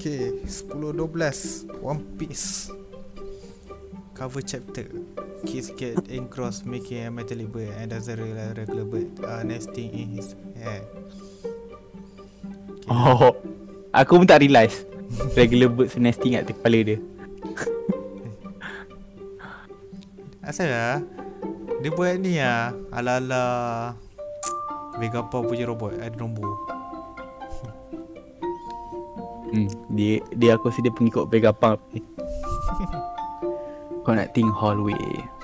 Okay 10-12 One Piece Cover chapter Kids get engrossed making a metallic bird and doesn't realize regular bird are nesting in his hair. Okay. Oh. Aku pun tak realise. Regular birds nesting kat kepala dia. Asal lah Dia buat ni lah Ala-ala Vegapunk punya robot Ada nombor Hmm, dia dia aku rasa dia pengikut Vegapunk ni. Connecting hallway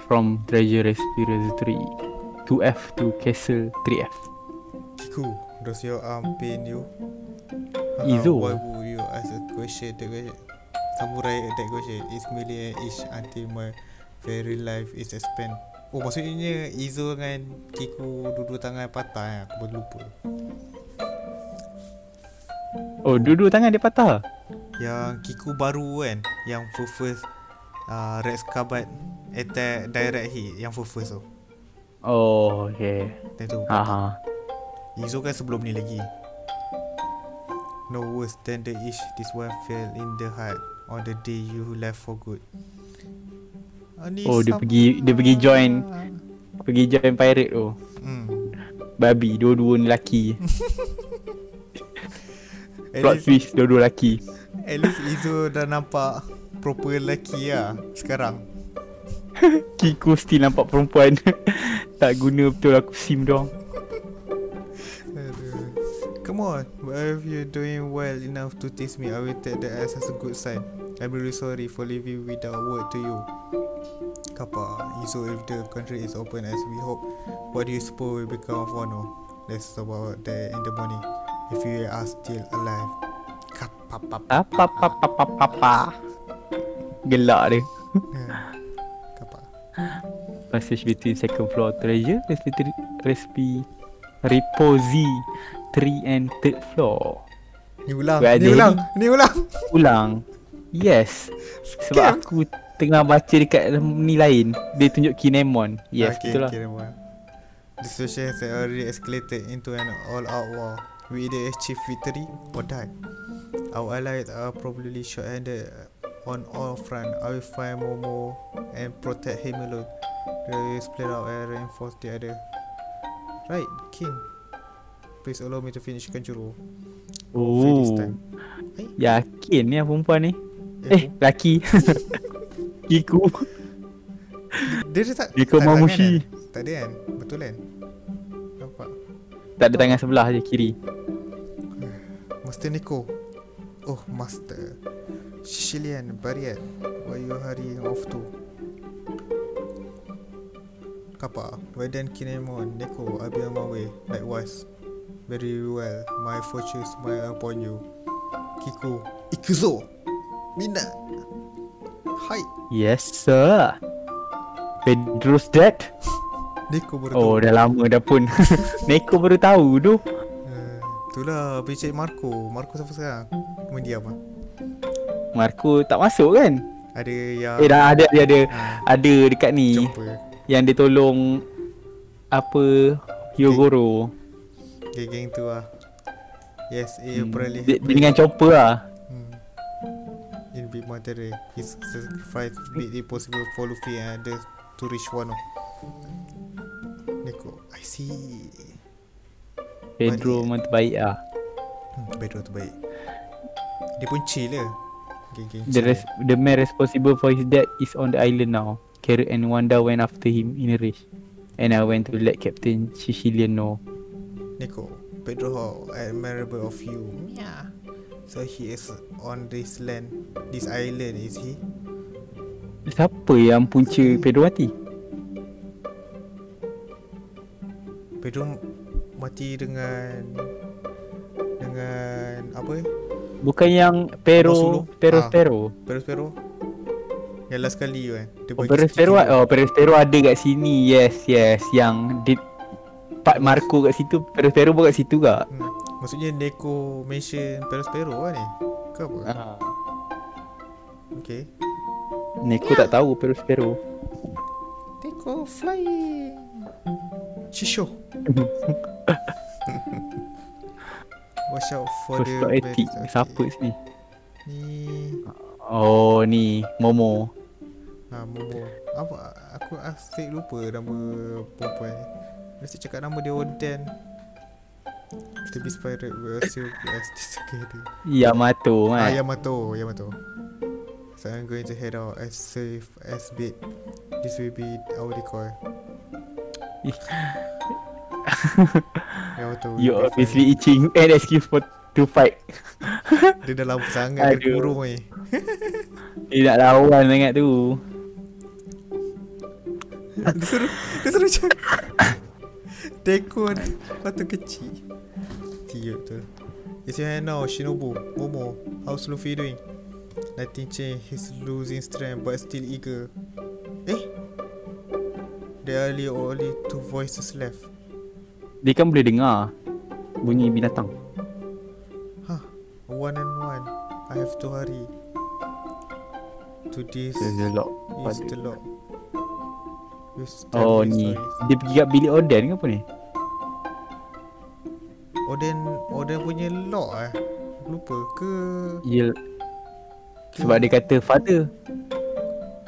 from treasure repository 2F to castle 3F. Kiku Does your arm pain you? Izo. why would you ask a question The question Samurai that question Is merely an ish Until my very life is spent Oh maksudnya Izo dengan Kiku Dua-dua tangan patah kan Aku baru lupa Oh, dua-dua tangan dia patah. Yang Kiku baru kan Yang first first uh, Rex Kabat Attack direct hit Yang first first tu Oh, okay. Dia tu Ha ha. Izo kan sebelum ni lagi No worse than the ish This one fell in the heart On the day you left for good Ah, ni Oh, dia pergi dia pergi join pergi join pirate tu. hmm. Babi, dua-dua ni lelaki. Plot twist, dua-dua lelaki. at least Izo dah nampak Proper lelaki lah Sekarang. Kiku still nampak perempuan. tak guna betul aku sim dong. Come on If you're doing well enough to tease me? I will take that as, as a good sign. I'm really sorry for leaving without word to you. Kappa Izo if the country is open as we hope What do you suppose will become of Wano Let's talk about that in the morning If you are still alive Kappa papa Apa apa apa apa apa. Gelak dia. Kappa Passage between second floor treasure recipe recipe reposi 3 and third floor. Ni ulang Where Ni ulang Ni ulang Ulang. Yes. Sebab Scam. aku tengah baca dekat ni lain. Dia tunjuk Kinemon. Yes, okay, betul lah. okay, mind. The situation has already escalated into an all-out war. We either achieve victory or die. Our allies are probably short-handed on all front. I will find Momo and protect him alone. They will split out and reinforce the other. Right, King. Please allow me to finish Kanjuro. This Oh. Yakin ni yang perempuan ni. Eh, Eh, laki. Kiku. dia, dia tak Dia ke tangan Mamushi. kan? Tak ada kan? Betul kan? Nampak? Tak ada tangan sebelah je kiri. Master Nico. Oh, Master. Sicilian, Bariat. Where you hurrying off to? Kappa, why then Kinemon, Nico, I'll be on my way. Likewise. Very well. My fortune smile upon you. Kiku, Ikuzo! Mina! Hai! Yes, sir. Pedro's dead. Nico baru Oh, tahu. dah lama dah pun. Neko baru tahu tu. Uh, itulah, pergi Marco. Marco siapa sekarang? Mendiam lah. Marco tak masuk kan? Ada yang... Eh, dah ada dia ada. Ah, Ada dekat ni Jumpa. yang dia tolong apa Hyogoro. Geng-geng tu lah. Yes, Hmm. April Dia, dia dengan chopper lah. Hmm. In Big Monterey, his sacrifice made it possible for Luffy and others to reach Wano. Neko, I see. Pedro memang terbaik lah. Hmm, Pedro tu baik. Dia pun chill lah. Geng-geng The, res- the man responsible for his death is on the island now. Carrot and Wanda went after him in a race. And I went to let Captain Sicilian know. Neko, Pedro how admirable of you. Yeah. So he is on this land, this island, is he? Siapa yang punca Pedro mati? Pedro mati dengan dengan apa? Bukan yang Pero. Pero Ah. Spero. Pero Pero. Yang last kali tu kan. Dia Oh, Pero tu. oh Pero Spero ada kat sini. Yes, yes. Yang di part Marco kat situ, Pero Spero pun kat situ gak? Hmm. Maksudnya Neko mention Pero-Pero lah ni Ke apa? Ah. Okay Neko tak tahu Pero Spero. Neko flying Shisho Watch out for First the etik. berries. Siapa sini? Ni. Oh ni. Momo. Ha Momo. Apa Aku asyik lupa nama perempuan ni. Mesti cakap nama dia Oden To be inspired will still be as together Yamato Ah kan? Yamato Yamato. So I'm going to head out as safe as bait. This will be our decoy Yamato will You obviously itching An excuse for To fight. Dia dah lama sangat Dia kurung ni Dia nak lawan sangat tu. Dia suruh Dia suruh macam Tekun Batu kecil. Tiup tu It's your hand now Shinobu Momo How's Luffy doing? Nothing change He's losing strength But still eager. Eh? There are only two voices left Dia kan boleh dengar Bunyi binatang. Huh One and one. I have to hurry. To this There's a lot is the lock. Oh ni. stories. Dia pergi kat bilik Oden ke apa ni? Oden Oden punya lock eh? Lupa ke? Ya Sebab dia kata father.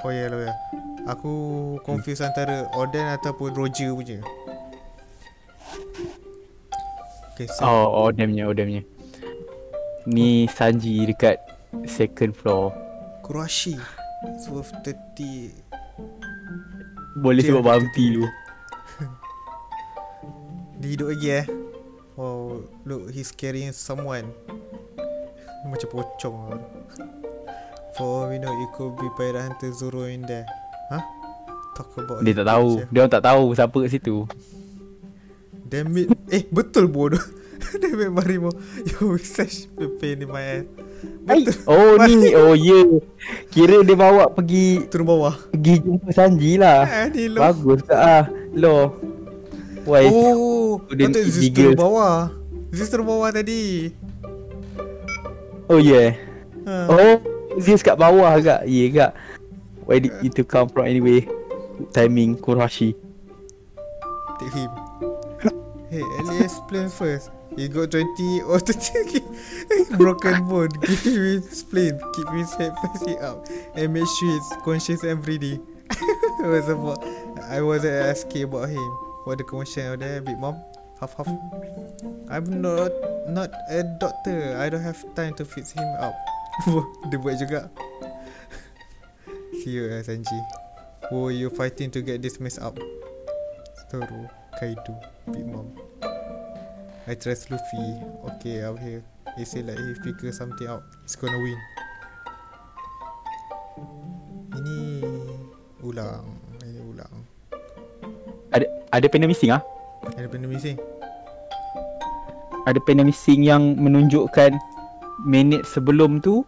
Oh ya lah ya. Aku confuse antara Oden ataupun Roger punya. Okay, so Oh Oden punya Oden punya Ni Sanji dekat Second floor Kurashi. It's worth 30. Boleh sebab aku bounty lu Dia hidup lagi eh. Wow, look he's carrying someone. Macam pocong lah. For all we know, it could be Pirate Hunter Zoro in there. Huh? Talk about Dia tak tahu. Dia orang tak tahu siapa kat situ Damn it. Eh, betul bodoh. Damn it, Marimo. You such a pain in my ass. Betul. Oh ni Oh ya yeah. Kira dia bawa pergi Turun bawah. Pergi jumpa Sanji lah Ah, ni. Bagus ke ah Lo Why Oh, patut ni Zeus turun bawah. Zeus turun bawah tadi. Oh yeah Ha. Oh Zeus kat bawah agak Ya yeah, agak Where did it to come from anyway Timing Kurashi Take him. Hey, at least explain first. He got 20 or 30 broken bone. Give him spleen. Keep his head facing up. And make sure he's conscious and breathing. it was about, I wasn't asking about him. What the commotion out there, big mom? Half half. I'm not not a doctor. I don't have time to fix him up. Dia buat juga. See you, Sanji. Who you fighting to get this mess up? Zoro, Kaido, Big Mom. I trust Luffy. Okay, out here. He say like he figure something out. He's gonna win. Ini ulang. Ini ulang. Ada ada panel missing ah Ada benda missing. Ada panel missing yang menunjukkan Minit sebelum tu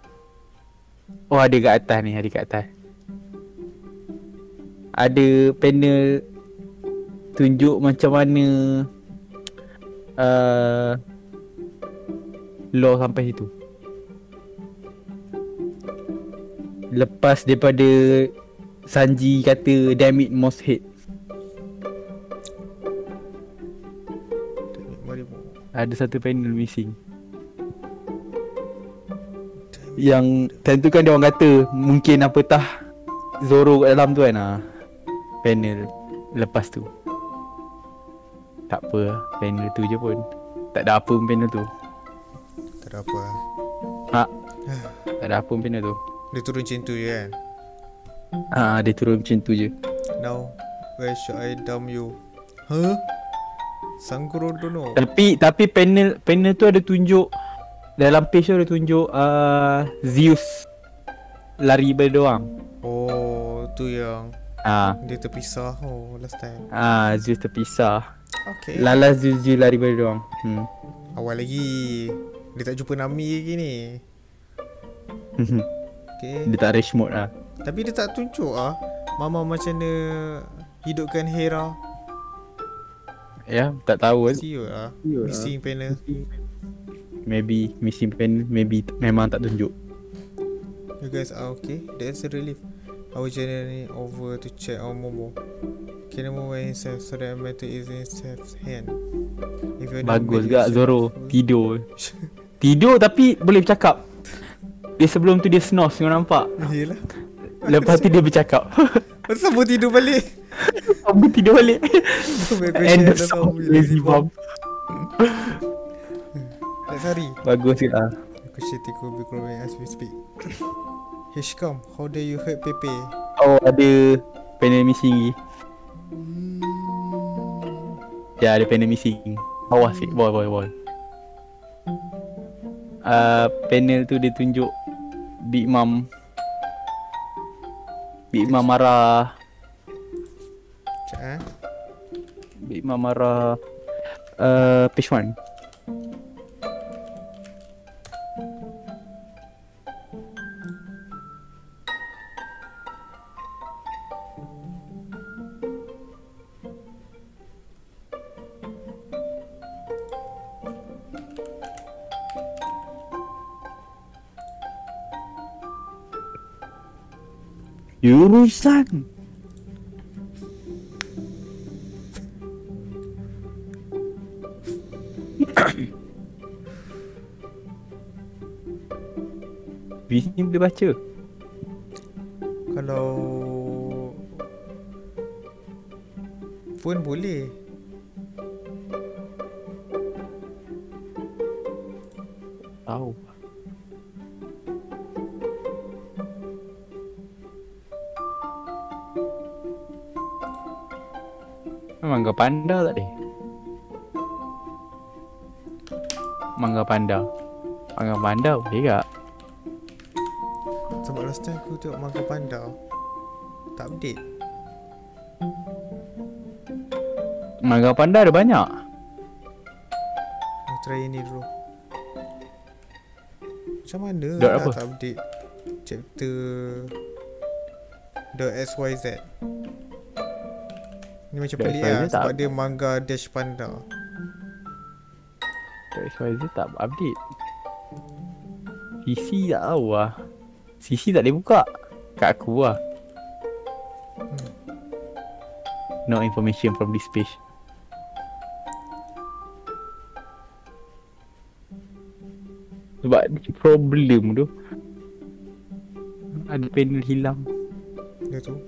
Oh ada kat atas ni Ada kat atas Ada panel Tunjuk macam mana uh, Law sampai situ Lepas daripada Sanji kata Damn it most hate. Ada satu panel missing Yang time tu kan dia orang kata Mungkin apa tah Zoro kat dalam tu kan ah. Panel Lepas tu Tak apa lah Panel tu je pun Tak ada apa pun panel tu Tak ada apa. Ha Tak ada apa pun panel tu Dia turun macam tu je kan. Ah Dia turun macam tu je Now, where should I dump you? Huh? Sanggoro dono. Tapi Tapi panel Panel tu ada tunjuk Dalam page tu ada tunjuk uh, Zeus Lari orang Oh, tu yang Ah dia terpisah. Oh, last time. Ah Zeus terpisah Okay. Lala Zeus je lari pada orang Hmm Awal lagi. Dia tak jumpa Nami lagi ni. Okay. Dia tak rage mode lah Tapi dia tak tunjuk ah Mama macam mana hidupkan Hera. Ya tak tahu ah. See you, Missing panel. Maybe missing pen Maybe memang tak tunjuk You guys are okay? That's a relief. I was journeying over to check on Momo. Kinemo went himself so that matter is in Seth's hand. If you Bagus gak Zoro. Tidur. Tidur tapi boleh bercakap. Dia sebelum tu dia snores Kau nampak? Yelah. Lepas tu dia bercakap. Masa sambung tidur balik? Kamu tidur balik. Of End song Lazy bomb. Let's hurry Bagus ke lah Kushiti will be growing as we speak. Come How dare you hurt Pepe? Oh ada Panel missing lagi Ya ada panel missing. Bawah sikit Bawah bawah bawah. Uh, Panel tu dia tunjuk Big Mom. Big Mom marah. Sekejap eh Big Mom marah. Uh, Page 1 Yurusan Bisni boleh baca? Kalau Phone boleh tak? Sebab last time aku tengok Manga Panda Tak update. Mangga panda ada banyak. Aku try ni dulu. Macam mana Dot apa? tak update? Chapter The XYZ Ni macam The pelik lah tak Sebab dia manga dash panda XYZ tak update CC tak tahu lah CC tak boleh buka. Kat aku lah No information from this page. Sebab problem tu. Ada panel hilang. Dia tu.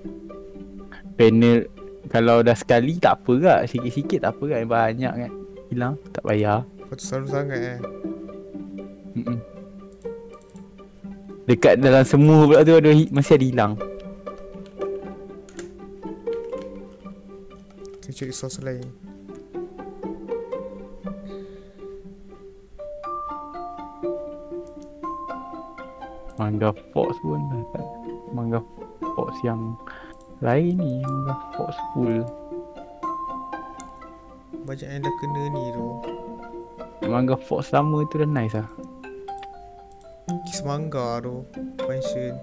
Panel Kalau dah sekali tak apa kak. Sikit-sikit tak apa kak. Banyak kan. Hilang. Tak payah. Kau tu selalu sangat eh. Mm-mm. Dekat dalam semua pula tu ada masih ada hilang. Kita cari source lain Manga Fox pun tak. Manga Fox yang lain ni Manga Fox full. Banyak yang dah kena ni tu Manga Fox lama tu dah nice lah. Kiss manga tu Mention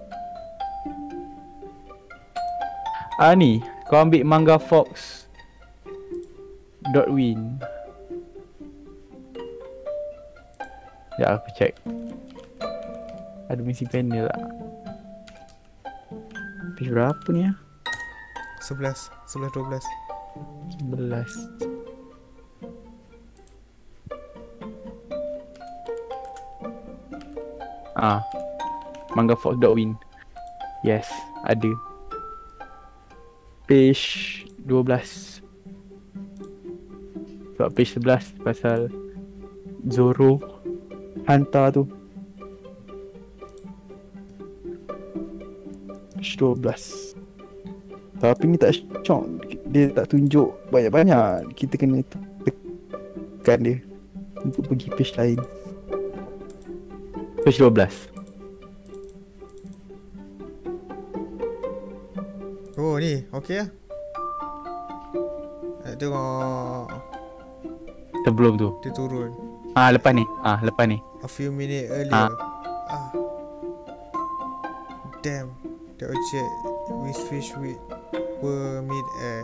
Ah ni, kau ambil Manga Fox dot win. Ya aku check. Ada misi panel tak? Page berapa ni ah? 11 11 12 11 Ah. Manga Fox dot win. Yes Ada. Page 12 Sebab page 11 Pasal Zoro Hantar tu. Page 12 Tapi ni tak shock Dia tak tunjuk banyak-banyak. Kita kena tekan dia Untuk pergi page lain Page 12 Oh ni. Okay lah. Eh, Tengok. Sebelum tu? Dia turun. Ah lepas ni. Ah lepas ni. A few minutes earlier. Ah. Damn. The object We fish with Were mid-air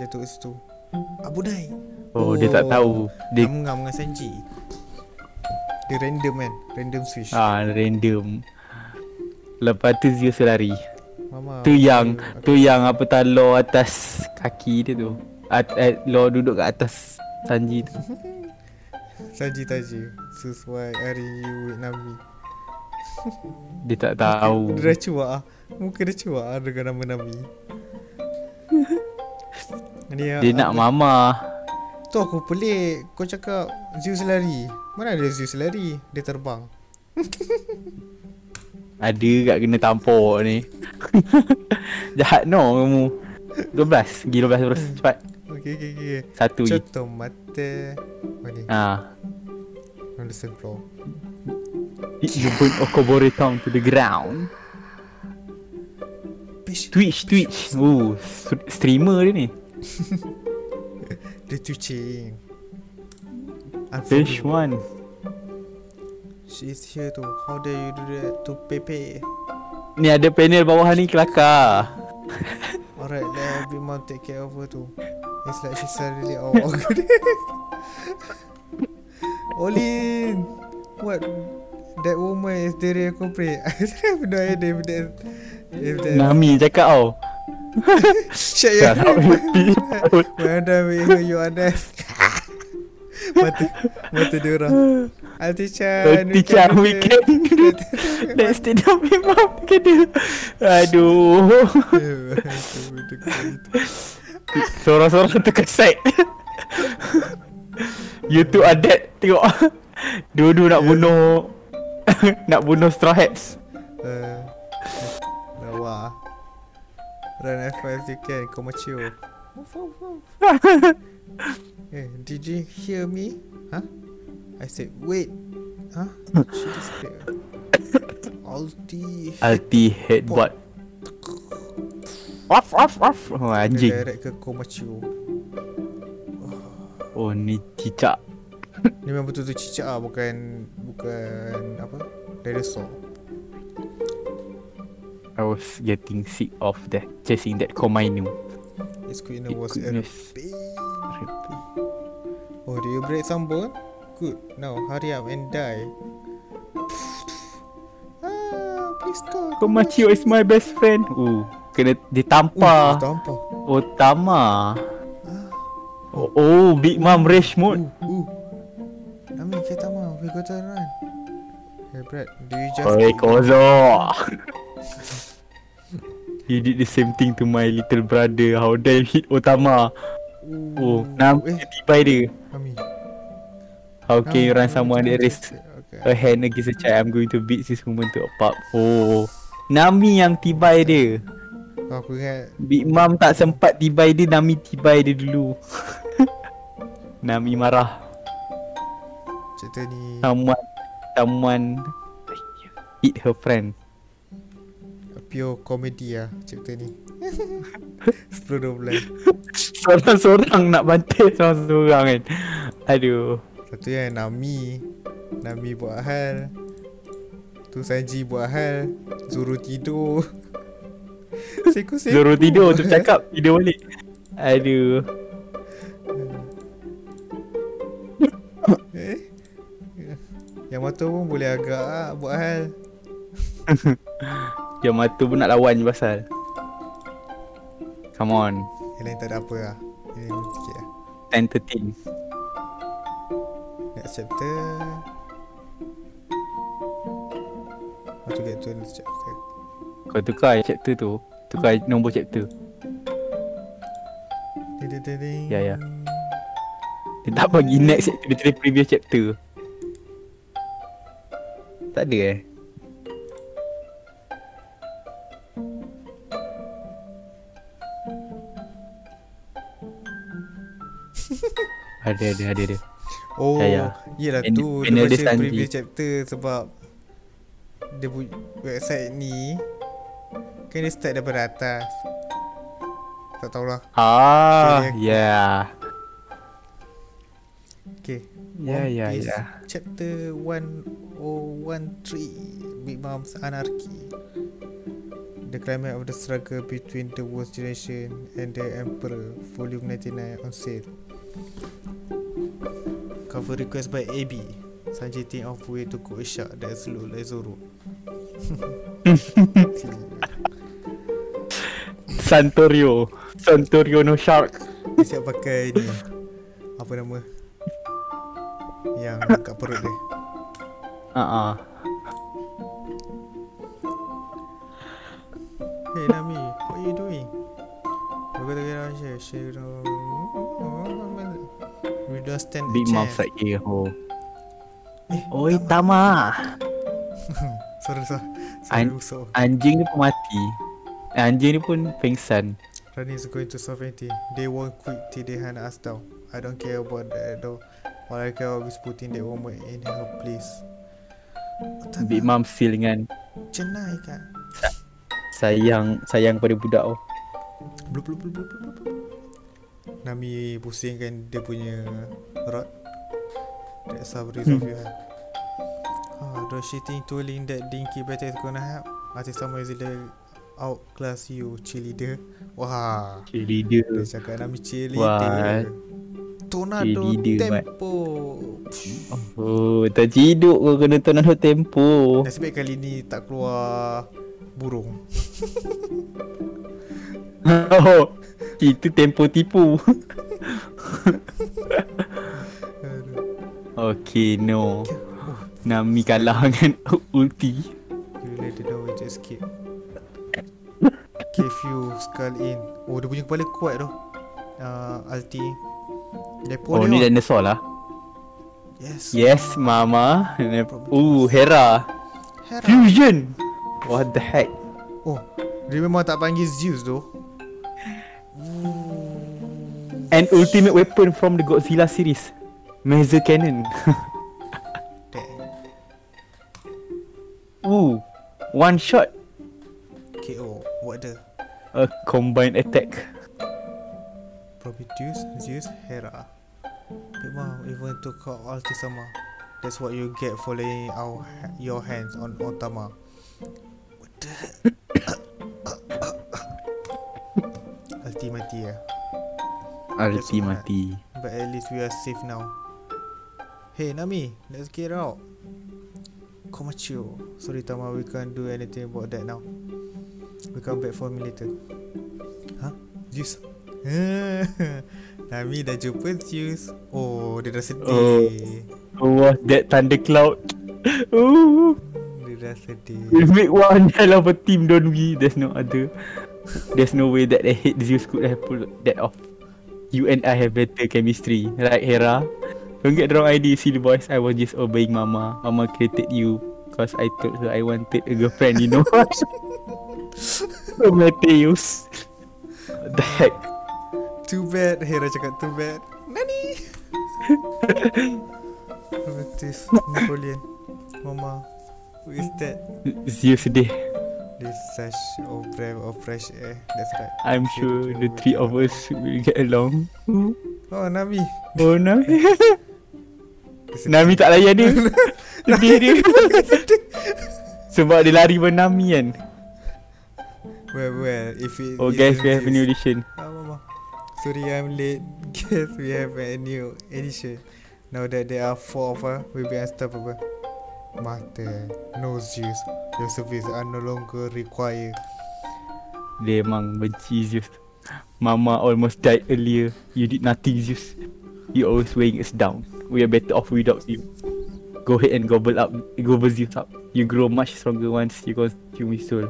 Jatuh ke situ. Abu Dai Oh, dia tak tahu. Dia ngam dengan Sanji Dia random kan Random switch Ah random Lepas tu Zeus lari Mama Tu yang okay. Tu yang apa tak law atas kaki dia tu At, eh, law duduk kat atas Sanji tu Sanji Taji Sesuai hari you with Nami Dia tak tahu. Dia dah cuak ah. Muka dia cuak ah dengan nama Nami. Ni Dia nak mama. Tu aku pelik Kau cakap Zeus lari Mana ada Zeus lari Dia terbang Ada kat kena tampuk ni. Jahat no kamu. 12. Pergi 12 terus. Cepat. Okay okay okay Satu je. Contoh mata Mana Ah. On the same floor You burn Okobore town to the ground. Bish Twitch, Twitch. Oh, st- streamer dia ni. Dia twitching Fish Unforgivable. one. She is here to How dare you do that To Pepe Ni ada panel bawah ni kelakar. Alright let Big Mom take care of her too It's like she suddenly all awkward Olin What That woman is very appropriate I have no idea if that If that Nami cakap tau. Shut your people. When I'm done with her you are nice Mata Mata dia orang Auntie Chan Teacher weekend. Let's stay down memang kena. Aduh. Sorang-sorang tekan side. you two are dead. Tengok. Dua-dua nak bunuh. nak bunuh Straw Hats. Uh, Lawa Run as fast as you can Kau mature Eh, did you hear me? Huh? I said, wait. Huh? She disappeared. Ulti. Alti headbutt. Off, off, off. Oh, anjing. direct ke kau mature. Oh, ni cicak. Ni memang betul-betul cicak lah. Bukan, bukan apa? Dinosaur. I was getting sick of that chasing that Komainu. Its quickness was a Goodness. Oh, do you break some bone? Good. Now, hurry up and die. ah, please stop. Komachiyo is my best friend. Oh, kena Uh, ditampar. tampar. Oh, Tama. Oh, oh, Big Mom rage mode. Uh, uh. Nami, kita mau. We got to run. Hey, Brad, do you just... Oi, Kozo. You did the same thing to my little brother. How dare you hit Otama? Oh, nam eh, tibai dia. Nami. How can you run someone that raise Okay. a hand against a child? I'm going to beat this woman to a pulp. Oh, Nami yang tibai dia. Aku ingat Big Mom tak sempat tibai dia, Nami tibai dia dulu. Nami marah. cerita ni Someone, someone hit her friend. Pure komedi lah cerita ni. 10-12. Seorang-seorang nak bantai seorang-seorang kan. Aduh. Satu yang Nami Nami buat hal Tu Sanji buat hal Zoro tidur Seko-seko Zoro tidur tu cakap tidur balik. Aduh. eh? Yang mata pun boleh agak Buat hal Dia mata pun nak lawan je pasal. Come on. Yang lain tak ada apa lah Ini sikit lah 10 13. Next chapter How to get to the next chapter Kau tukar chapter tu. Tukar nombor chapter. Ding, ding, ding, ding. Ya, ya. Dia tak bagi next chapter. Dia tulis previous chapter. Tak ada eh. Ada ada ada ada. Oh Ya, ya. Yelah Pen- tu Dia baca previous chapter Sebab Dia pu- website ni Kan dia start daripada atas Tak tahulah Ah, ya. Okay Ya One ya Piece ya. Chapter 1013 Big Mom's Anarchy The climax of the struggle between the world generation and the Emperor Volume 99 on sale cover request by AB Sanjay think of way to cook a shark that's look like Zoro Santorio. Santorio no shark Dia siap pakai ni. Apa nama? Yang kat perut dia. Haa uh-uh. Hey Nami, what are you doing? Look at the guy on here, she. Don't stand a Big Mouth Cake oh. Eh, Oi Tama Sorry, sorry. An- Sorry, so. Anjing ni pun mati Anjing ni pun pengsan Rani is going to sovereignty. They won't quit till they hand us down. I don't care about that though. All I care about is putting that woman in her place. Tak Big Mom still dengan Jenai kan? Sayang Sayang pada budak oh. Blup blup blup blup blup blup. Nami pusingkan dia punya rod. That's how resolve Hmm. you have. Ah, does she think twirling that dinky better is gonna help? Artist sama is the outclass you cheerleader. Wah, Cheerleader dia cakap Nami Wah. cheerleader. Tornado Cheerleader, tempo. Oh terciduk kau kena tornado tempo Nasib baik kali ni tak keluar burung. Oh Itu tempo tipu. Okay no Nami kalah dengan ulti You let know it escape. Cave you skull in. Oh dia punya kepala kuat tu. Uh, ulti. Oh Napoleon. ni dinosaur lah Yes. Yes mama Uh Hera Hera. Fusion What the heck Oh, dia memang tak panggil Zeus tu. An ultimate weapon from the Godzilla series Mazer Cannon. Ooh One shot KO. What the? A combined attack Prometheus, Zeus, Hera. Memang even to call Altisama. That's what you get for laying our ha- your hands on Otama. What the? Ulti mati ya. Ulti mati But at least we are safe now. Hey Nami, let's get out. Komachu. Sorry Tama, we can't do anything about that now. We come back for me later. Huh? Zeus? Nami dah jumpa Zeus. Oh, dia dah sedih. Oh. Oh was that thundercloud Ooh Dia dah sedih. We make one hell of a team don't we There's no other There's no way that I hate Zeus could have pulled that off You and I have better chemistry Right Hera Don't get the wrong idea silly boys I was just obeying mama Mama created you Cause I told her I wanted a girlfriend you know Prometheus What the heck Too bad. Hera cakap too bad. Nani? Prometheus, Napoleon, Mama. Who is that? Zeus sedih This such a breath of fresh air. That's right. I'm sure the three of us will get along Oh, Nami. Oh no Nami tak layan dia Sedih dia Sebab dia lari Nami kan Well, well, if it Oh guys we have a new edition Mama. Sorry, I'm late. Guess we have a new edition. Now that there are four of us, we'll be unstoppable. Mata, no Zeus. Your service are no longer required. Dia memang benci Zeus Mama almost died earlier. You did nothing Zeus You always weighing us down. We are better off without you. Go ahead and gobble up Gobble Zeus up. You grow much stronger once you consume his soul.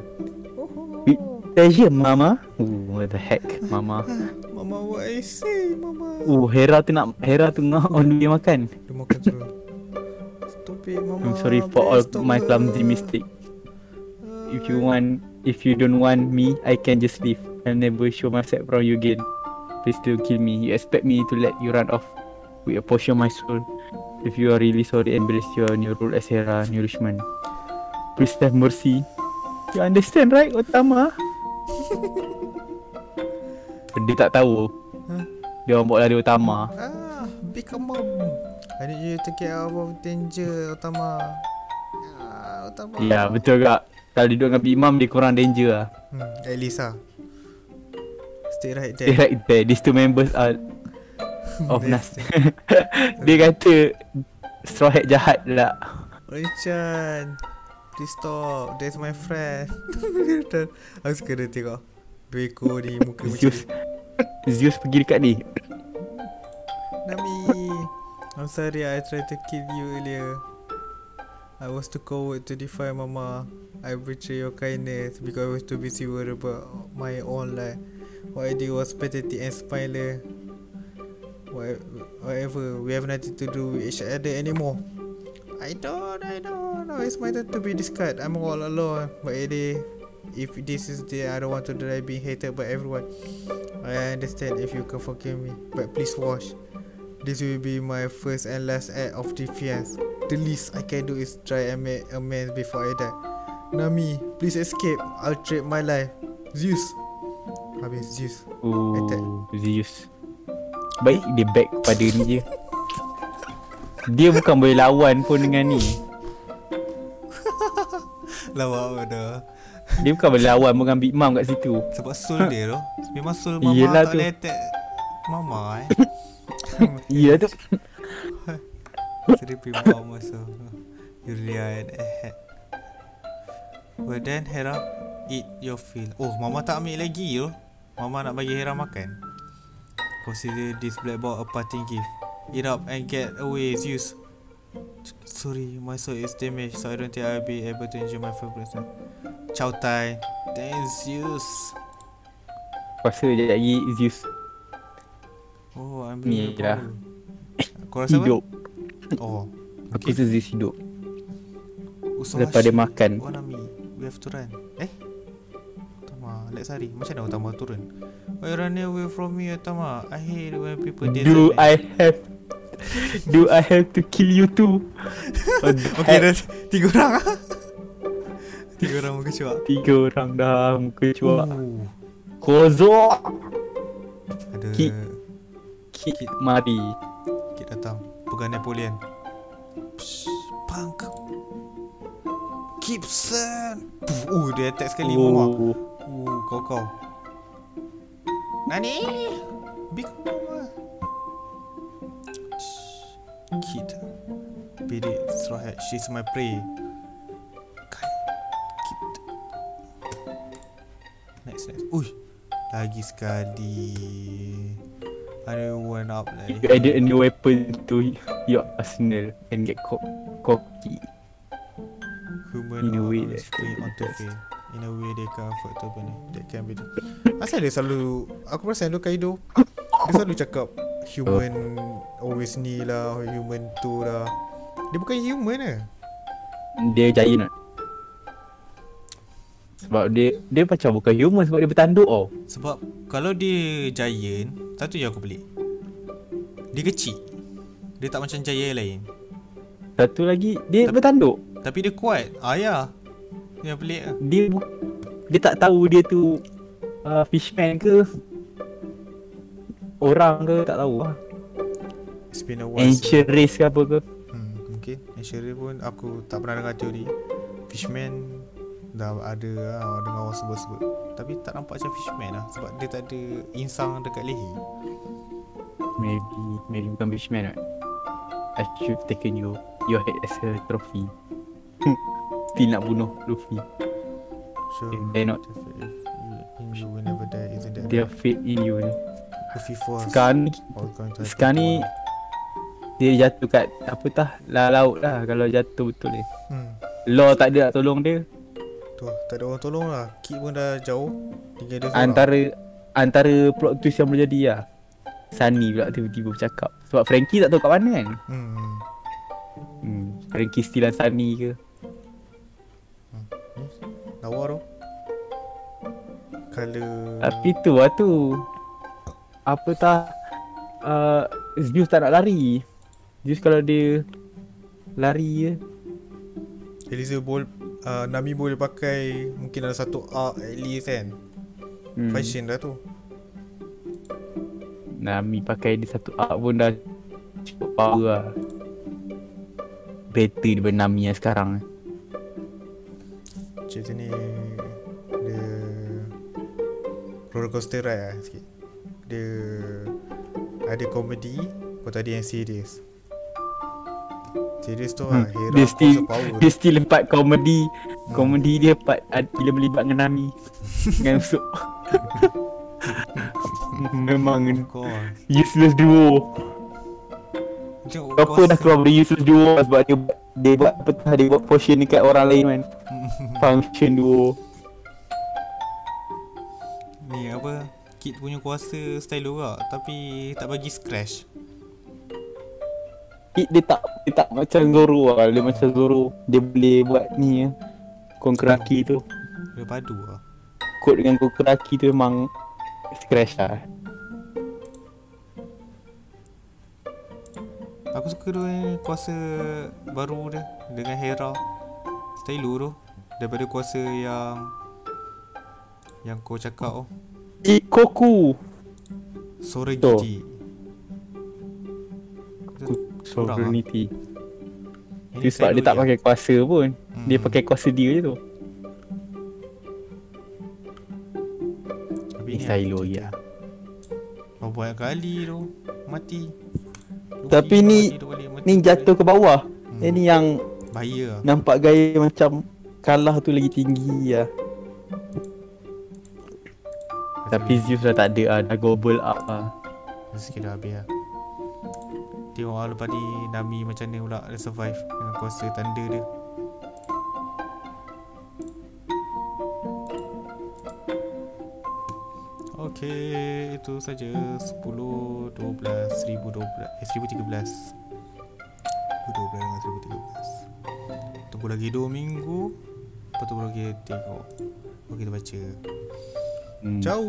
With pleasure Mama. Ooh, what the heck Mama. Mama, what I say, Mama? Oh Hera tu nak Hera tu ngah on dia makan. Dia makan terus. I'm sorry for all my clumsy mistake. If you want If you don't want me I can just leave. I'll never show myself around you again. Please don't kill me. You expect me to let you run off With a portion of my soul. If you are really sorry Embrace your new role as Hera Nourishment. Please have mercy. You understand right Otama? Dia tak tahu. Huh? Dia orang bawa lari Otama. Ah, become mom. I need you to get out of danger, Otama. Ah, Otama. Ya betul kak Kalau duduk dengan Big Mom Dia kurang danger lah. Hmm, at least ah. Stay right Stay there. right there. These two members are Of Nas Dia kata Straw Hat jahat lah Richard Please stop. That's my friend. Aku suka dia tengok. Dua ekor ni muka macam Zeus ni. Zeus pergi dekat ni. Nami I'm sorry I tried to kill you earlier I was too coward to defy mama I betray your kindness because I was too busy worried about my own life. What I did was pathetic and spineless. Wha- Whatever, we have nothing to do with each other anymore. I don't, I don't know. It's my turn to be discarded. I'm all alone. But it if this is the I don't want to die being hated by everyone. I understand if you can forgive me, but please wash. This will be my first and last act of defiance. The least I can do is try and make amends before I die. Nami, please escape. I'll trade my life. Zeus. Habis Zeus. Attack. Oh, Zeus. Baik dia back pada ni je. Dia bukan boleh lawan pun dengan ni. Lawak apa dah. Dia bukan boleh lawan pun dengan Big Mom kat situ. Sebab soul dia tu. Memang soul mama Yelah tak tu. boleh attack mama eh. Ya tu. Seripi mama so. You really are an ahead. Well then Hera Eat your fill. Oh mama tak ambil lagi tu Mama nak bagi Hera makan. Consider this black ball a parting gift. Eat up and get away Zeus Sorry my soul is damaged So I don't think I'll be able to enjoy my favorite Chow Tai. Thanks Zeus Kuasa je lagi Zeus Oh I'm Ni lah. Kau rasa hidup. apa? Oh Aku rasa Zeus hidup. Usaha Lepas dia makan. Oh Nami We have to run Eh Tama Let's hurry Macam mana Utama turun Why you run away from me Utama I hate when people desert Do. I have Do I have to kill you too? Okay dah Tiga orang ah. Tiga orang muka cuak Tiga orang dah muka cuak. Kozo. Ada Ki- Kit mari. Kit datang. Pegang Napoleon. Psh, Punk. Gibson. Puh, Oh dia attack sekali mama. Oh. Oh kau kau. Nani? Big mama. Shh, Kid Beat it Straw hat She's my prey. Kid Next next. Ui Lagi sekali Ada one up lagi You added a new weapon to your arsenal and get co- cocky. Human In a way fail In a way they can afford to be That can be Asal dia selalu Aku perasan tu Kaido Dia selalu cakap Human Always ni lah Human tu lah. Dia bukan human lah Dia giant tak? Sebab dia dia macam bukan human sebab dia bertanduk oh. Sebab Kalau dia giant Satu je aku pelik Dia kecil. Dia tak macam giant lain. Satu lagi dia Tapi- bertanduk. Tapi dia kuat. Ah ya. Yang pelik lah Dia dia tak tahu dia tu uh, fishman ke? Orang ke? Tak tahu lah. It's been a while Ancient race ke apa ke. Hmm, mungkin. Insurance pun aku tak pernah dengar teori. Fishman dah ada lah dengar orang sebut-sebut Tapi tak nampak macam fishman lah Sebab dia tak ada insang dekat leher Maybe maybe bukan fishman right. I should have taken you your head as a trophy. Still nak bunuh Luffy. So If they're not- if, if in you will never die Isn't that Their fate in you. Luffy Force Sekarang ni Sekarang ni dia jatuh kat apa tah lah laut lah kalau jatuh betul ni. hmm. Law tak ada nak tolong dia. Tu tak ada orang tolong lah Kid pun dah jauh Tinggal dia Antara antara plot twist yang boleh jadi lah. Sunny pula tiba-tiba bercakap. Sebab Frankie tak tahu kat mana kan. hmm. Hmm. Frankie still Sunny ke. Lawa tu Colour Tapi tu lah tu. Apa tah uh, Zeus tak nak lari. Zeus kalau dia lari je. Elisa boleh uh, Nami boleh pakai Mungkin ada satu arc at least kan Hmm. Fashion dah tu Nami pakai dia satu arc pun dah cukup power lah. Better daripada Nami yang sekarang. Cerita ni Dia Roller coaster ride lah sikit Dia Ada komedi Lepas tu ada yang serious Serious tu lah Hmm. Hera Dia still power dia still part komedi. Komedi dia part bila melibat dengan Nami. dengan Usop. Memang useless duo. Of Apa dah keluar dari useless duo sebab dia Dia buat petah Dia buat potion dekat orang lain kan Function duo Ni apa Kit punya kuasa style juga Tapi tak bagi scratch Dia, dia tak Dia tak macam Zoro lah. Dia macam Zoro Dia boleh buat ni ya Konkuraki tu. Dia padu lah. Kod dengan Konkuraki tu memang Scratch lah. Aku suka tu kuasa baru dia Dengan Hera. Stylo tu Daripada kuasa yang Yang kau cakap oh Ikoku. Sora Tu. Gigi. Sovereignty Ini Tu sebab dia tak pakai kuasa pun. Dia Hmm. pakai kuasa dia je tu. Tapi Ni lagi tu. lah. Banyak kali tu Mati. Luffy Tapi ni kali, mati Ni jatuh ke bawah. Hmm. Yang ni yang Bahaya. Nampak gaya macam Kalah tu lagi tinggi lah Tapi Zeus dah tak ada lah Dah gobble up lah dah habis lah Tengok lah lepas ni Nami macam mana pula Dia survive Dengan kuasa tanda dia. Okay Itu saja. 10 12 1012 Eh 1013 1012 dengan 1013 Tunggu lagi 2 minggu Lepas tu baru kita tengok. Baru kita baca. Hmm. Ciao